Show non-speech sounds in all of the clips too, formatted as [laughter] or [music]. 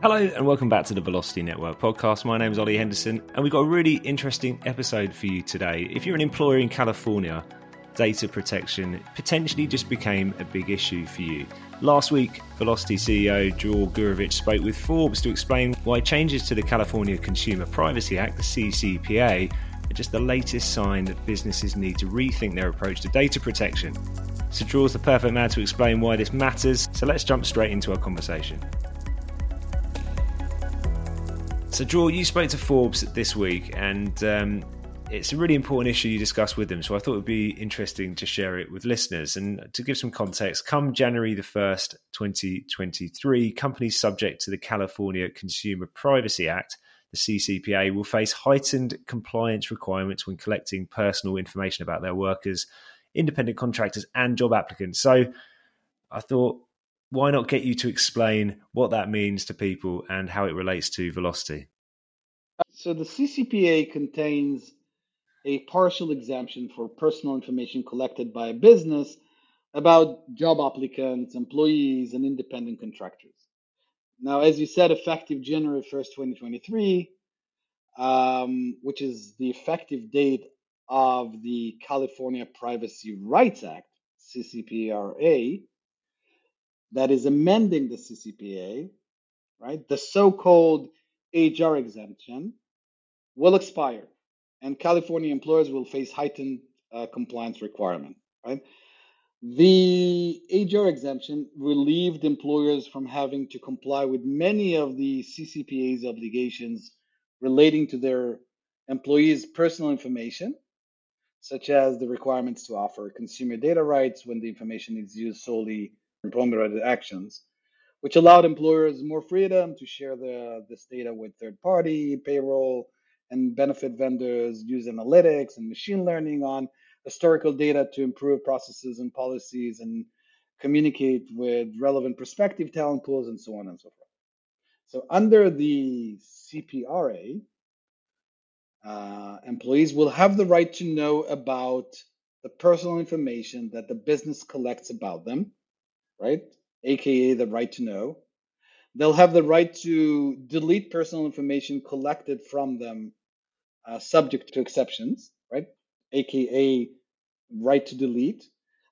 Hello and welcome back to the Velocity Network podcast. My name is Ollie Henderson, and we've got a really interesting episode for you today. If you're an employer in California, data protection potentially just became a big issue for you. Last week, Velocity CEO Dror Gurevich spoke with Forbes to explain why changes to the California Consumer Privacy Act, the CCPA, are just the latest sign that businesses need to rethink their approach to data protection. So, Dror's the perfect man to explain why this matters, so let's jump straight into our conversation. So, Dror, you spoke to Forbes this week, and um, it's a really important issue you discussed with them. So, I thought it would be interesting to share it with listeners. And to give some context, come January the 1st, 2023, companies subject to the California Consumer Privacy Act, the CCPA, will face heightened compliance requirements when collecting personal information about their workers, independent contractors, and job applicants. So, I thought why not get you to explain what that means to people and how it relates to velocity? So the CCPA contains a partial exemption for personal information collected by a business about job applicants, employees, and independent contractors. Now, as you said, effective January 1st, 2023, um, which is the effective date of the California Privacy Rights Act, CCPRA, that is amending the CCPA, right? The so-called HR exemption will expire, and California employers will face heightened uh, compliance requirement, right? The HR exemption relieved employers from having to comply with many of the CCPA's obligations relating to their employees' personal information, such as the requirements to offer consumer data rights when the information is used solely employment-related actions, which allowed employers more freedom to share the, this data with third-party, payroll, and benefit vendors, use analytics and machine learning on historical data to improve processes and policies and communicate with relevant prospective talent pools and so on and so forth. So under the CPRA, uh, employees will have the right to know about the personal information that the business collects about them right? AKA the right to know. They'll have the right to delete personal information collected from them, uh, subject to exceptions, right? AKA right to delete.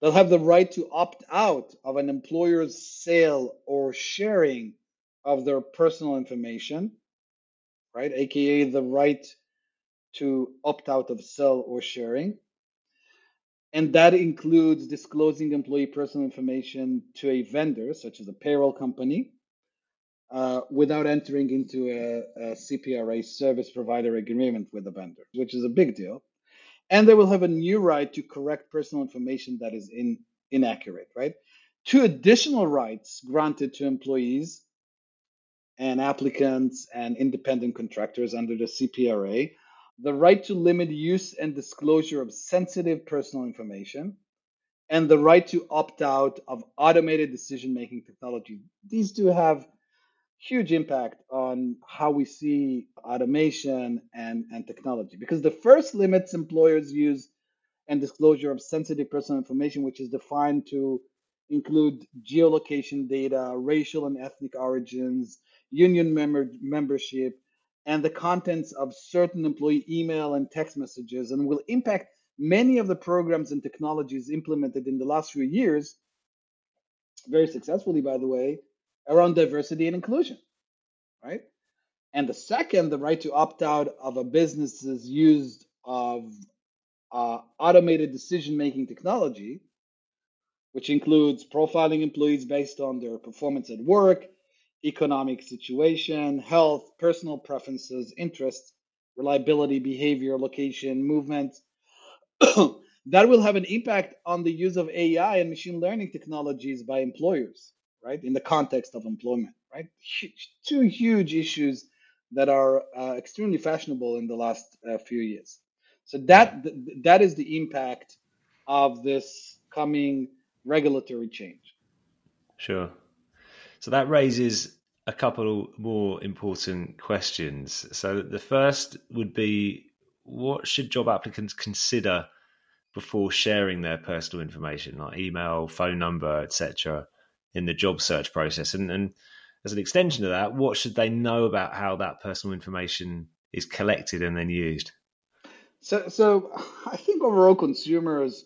They'll have the right to opt out of an employer's sale or sharing of their personal information, right? AKA the right to opt out of sell or sharing and that includes disclosing employee personal information to a vendor, such as a payroll company, uh, without entering into a, a, CPRA service provider agreement with the vendor, which is a big deal. And they will have a new right to correct personal information that is in, inaccurate, right? Two additional rights granted to employees and applicants and independent contractors under the CPRA the right to limit use and disclosure of sensitive personal information, and the right to opt out of automated decision making technology. These two have huge impact on how we see automation and, and technology because the first limits employers' use and disclosure of sensitive personal information, which is defined to include geolocation data, racial and ethnic origins, union member, membership, and the contents of certain employee email and text messages and will impact many of the programs and technologies implemented in the last few years, very successfully, by the way, around diversity and inclusion, right? And the second, the right to opt out of a business's use of uh, automated decision making technology, which includes profiling employees based on their performance at work, economic situation, health, personal preferences, interests, reliability, behavior, location, movement. [clears throat] that will have an impact on the use of AI and machine learning technologies by employers, right? In the context of employment, right? Two huge issues that are uh, extremely fashionable in the last uh, few years. So that that is the impact of this coming regulatory change. Sure. So that raises a couple more important questions. So the first would be what should job applicants consider before sharing their personal information like email, phone number, etc. in the job search process and and as an extension of that, what should they know about how that personal information is collected and then used? So, so I think overall consumers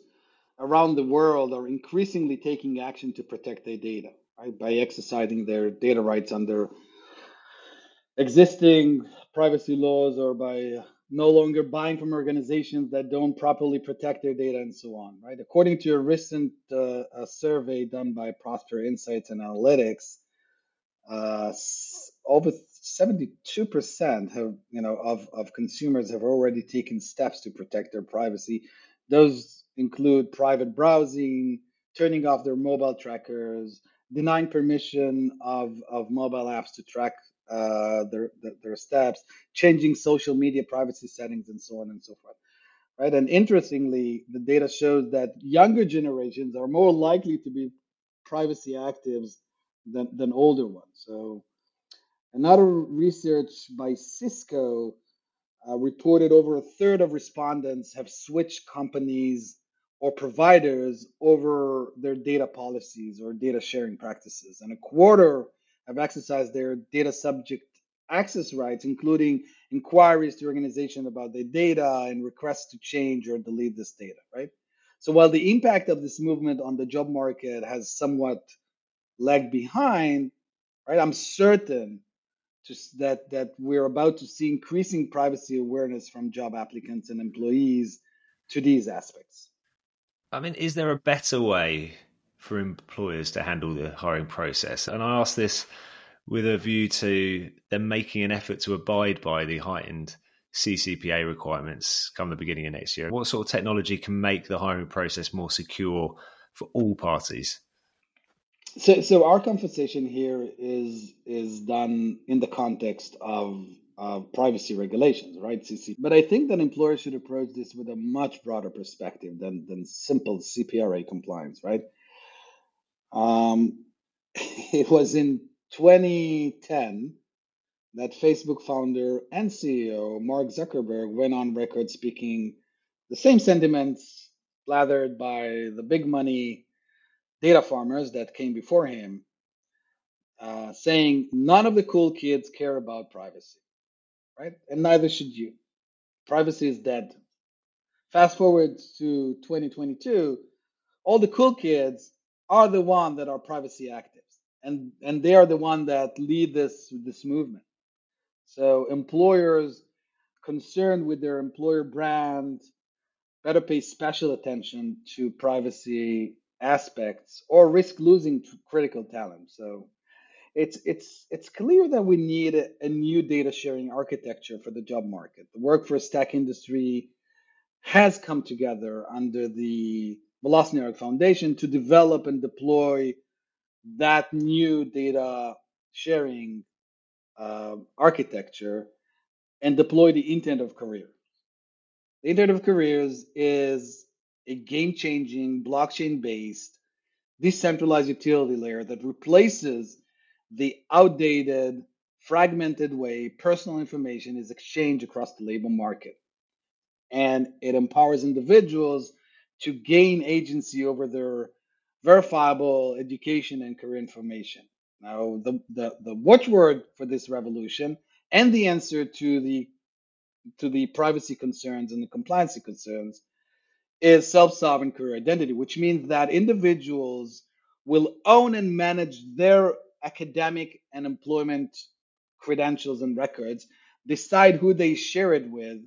around the world are increasingly taking action to protect their data, right? By exercising their data rights under existing privacy laws or by no longer buying from organizations that don't properly protect their data and so on, right? According to a recent uh, a survey done by Prosper Insights and Analytics, uh, over 72% have, you know, of, of consumers have already taken steps to protect their privacy. Those include private browsing, turning off their mobile trackers, denying permission of, of mobile apps to track uh, their, their steps, changing social media privacy settings, and so on and so forth. Right. And interestingly, the data shows that younger generations are more likely to be privacy actives than, than older ones. So, another research by Cisco uh, reported over a third of respondents have switched companies or providers over their data policies or data sharing practices, and a quarter have exercised their data subject access rights, including inquiries to organizations about their data and requests to change or delete this data, right? So while the impact of this movement on the job market has somewhat lagged behind, right, I'm certain just that that we're about to see increasing privacy awareness from job applicants and employees to these aspects. I mean, is there a better way for employers to handle the hiring process? And I ask this with a view to them making an effort to abide by the heightened CCPA requirements come the beginning of next year. What sort of technology can make the hiring process more secure for all parties? So, so our conversation here is is done in the context of privacy regulations, right? CC. But I think that employers should approach this with a much broader perspective than than simple CPRA compliance, right? Um, [laughs] it was in 2010 that Facebook founder and CEO Mark Zuckerberg went on record speaking the same sentiments lathered by the big money data farmers that came before him, uh, saying none of the cool kids care about privacy right? And neither should you. Privacy is dead. Fast forward to 2022, all the cool kids are the one that are privacy actives, and and they are the one that lead this this movement. So employers concerned with their employer brand better pay special attention to privacy aspects or risk losing critical talent. So it's it's it's clear that we need a, a, new data sharing architecture for the job market. The workforce tech industry has come together under the Velocity Foundation to develop and deploy that new data sharing uh, architecture and deploy the Internet of Careers. The Internet of Careers is a game-changing blockchain-based decentralized utility layer that replaces the outdated, fragmented way personal information is exchanged across the labor market. And it empowers individuals to gain agency over their verifiable education and career information. Now, the, the, the watchword for this revolution and the answer to the to the privacy concerns and the compliance concerns is self-sovereign career identity, which means that individuals will own and manage their academic and employment credentials and records, decide who they share it with,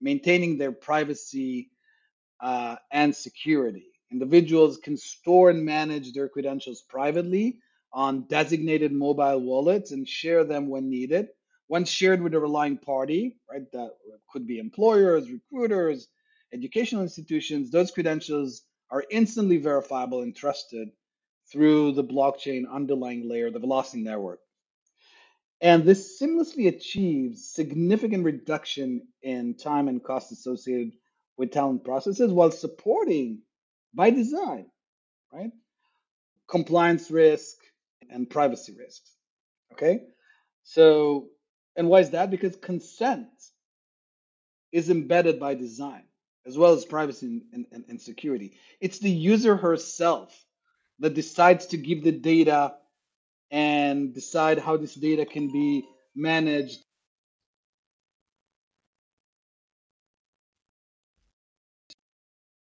maintaining their privacy uh, and security. Individuals can store and manage their credentials privately on designated mobile wallets and share them when needed. Once shared with a relying party, right, that could be employers, recruiters, educational institutions, those credentials are instantly verifiable and trusted through the blockchain underlying layer, the Velocity network. And this seamlessly achieves significant reduction in time and cost associated with talent processes while supporting, by design, right, compliance risk and privacy risks. Okay, so and why is that? Because consent is embedded by design as well as privacy and, and, and security. It's the user herself that decides to give the data and decide how this data can be managed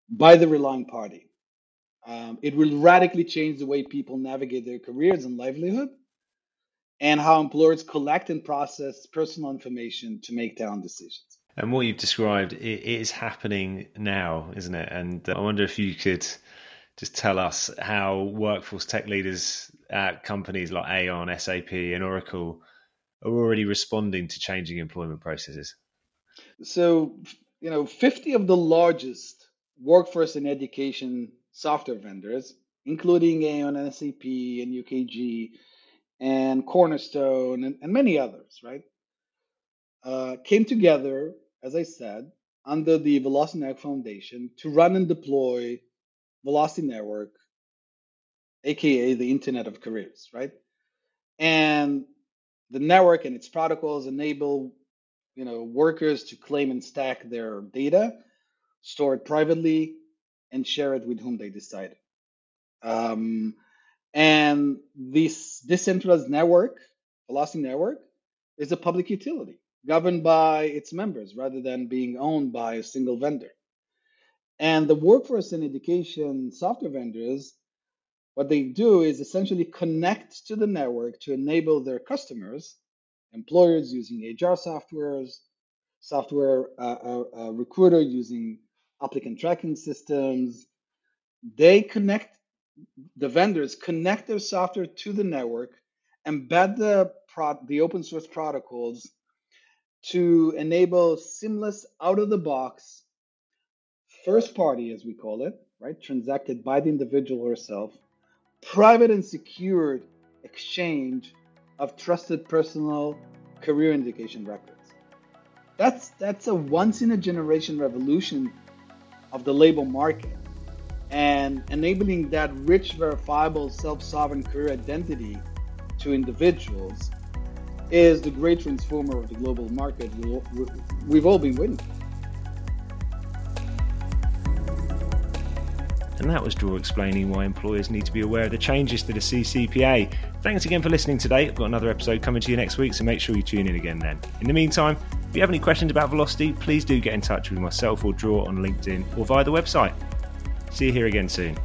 by the relying party. Um, it will radically change the way people navigate their careers and livelihood and how employers collect and process personal information to make their own decisions. And what you've described it is happening now, isn't it? And uh, I wonder if you could just tell us how workforce tech leaders at companies like Aon, SAP, and Oracle are already responding to changing employment processes. So, you know, 50 of the largest workforce and education software vendors, including Aon SAP and UKG and Cornerstone and, and many others, right, uh, came together, as I said, under the Velocity Network Foundation to run and deploy Velocity Network, aka the Internet of Careers, right? And the network and its protocols enable you know workers to claim and stack their data, store it privately, and share it with whom they decide. Um, and this decentralized network, Velocity Network, is a public utility governed by its members rather than being owned by a single vendor. And the workforce and education software vendors, what they do is essentially connect to the network to enable their customers, employers using HR softwares, software uh, uh, uh, recruiter using applicant tracking systems. They connect the vendors connect their software to the network, embed the pro- the open source protocols to enable seamless out of the box first party as we call it, right? Transacted by the individual herself, private and secured exchange of trusted personal career indication records. That's that's a once in a generation revolution of the labor market and enabling that rich, verifiable, self sovereign career identity to individuals is the great transformer of the global market we've all been waiting. And that was Dror explaining why employers need to be aware of the changes to the CCPA. Thanks again for listening today. I've got another episode coming to you next week, so make sure you tune in again then. In the meantime, if you have any questions about Velocity, please do get in touch with myself or Dror on LinkedIn or via the website. See you here again soon.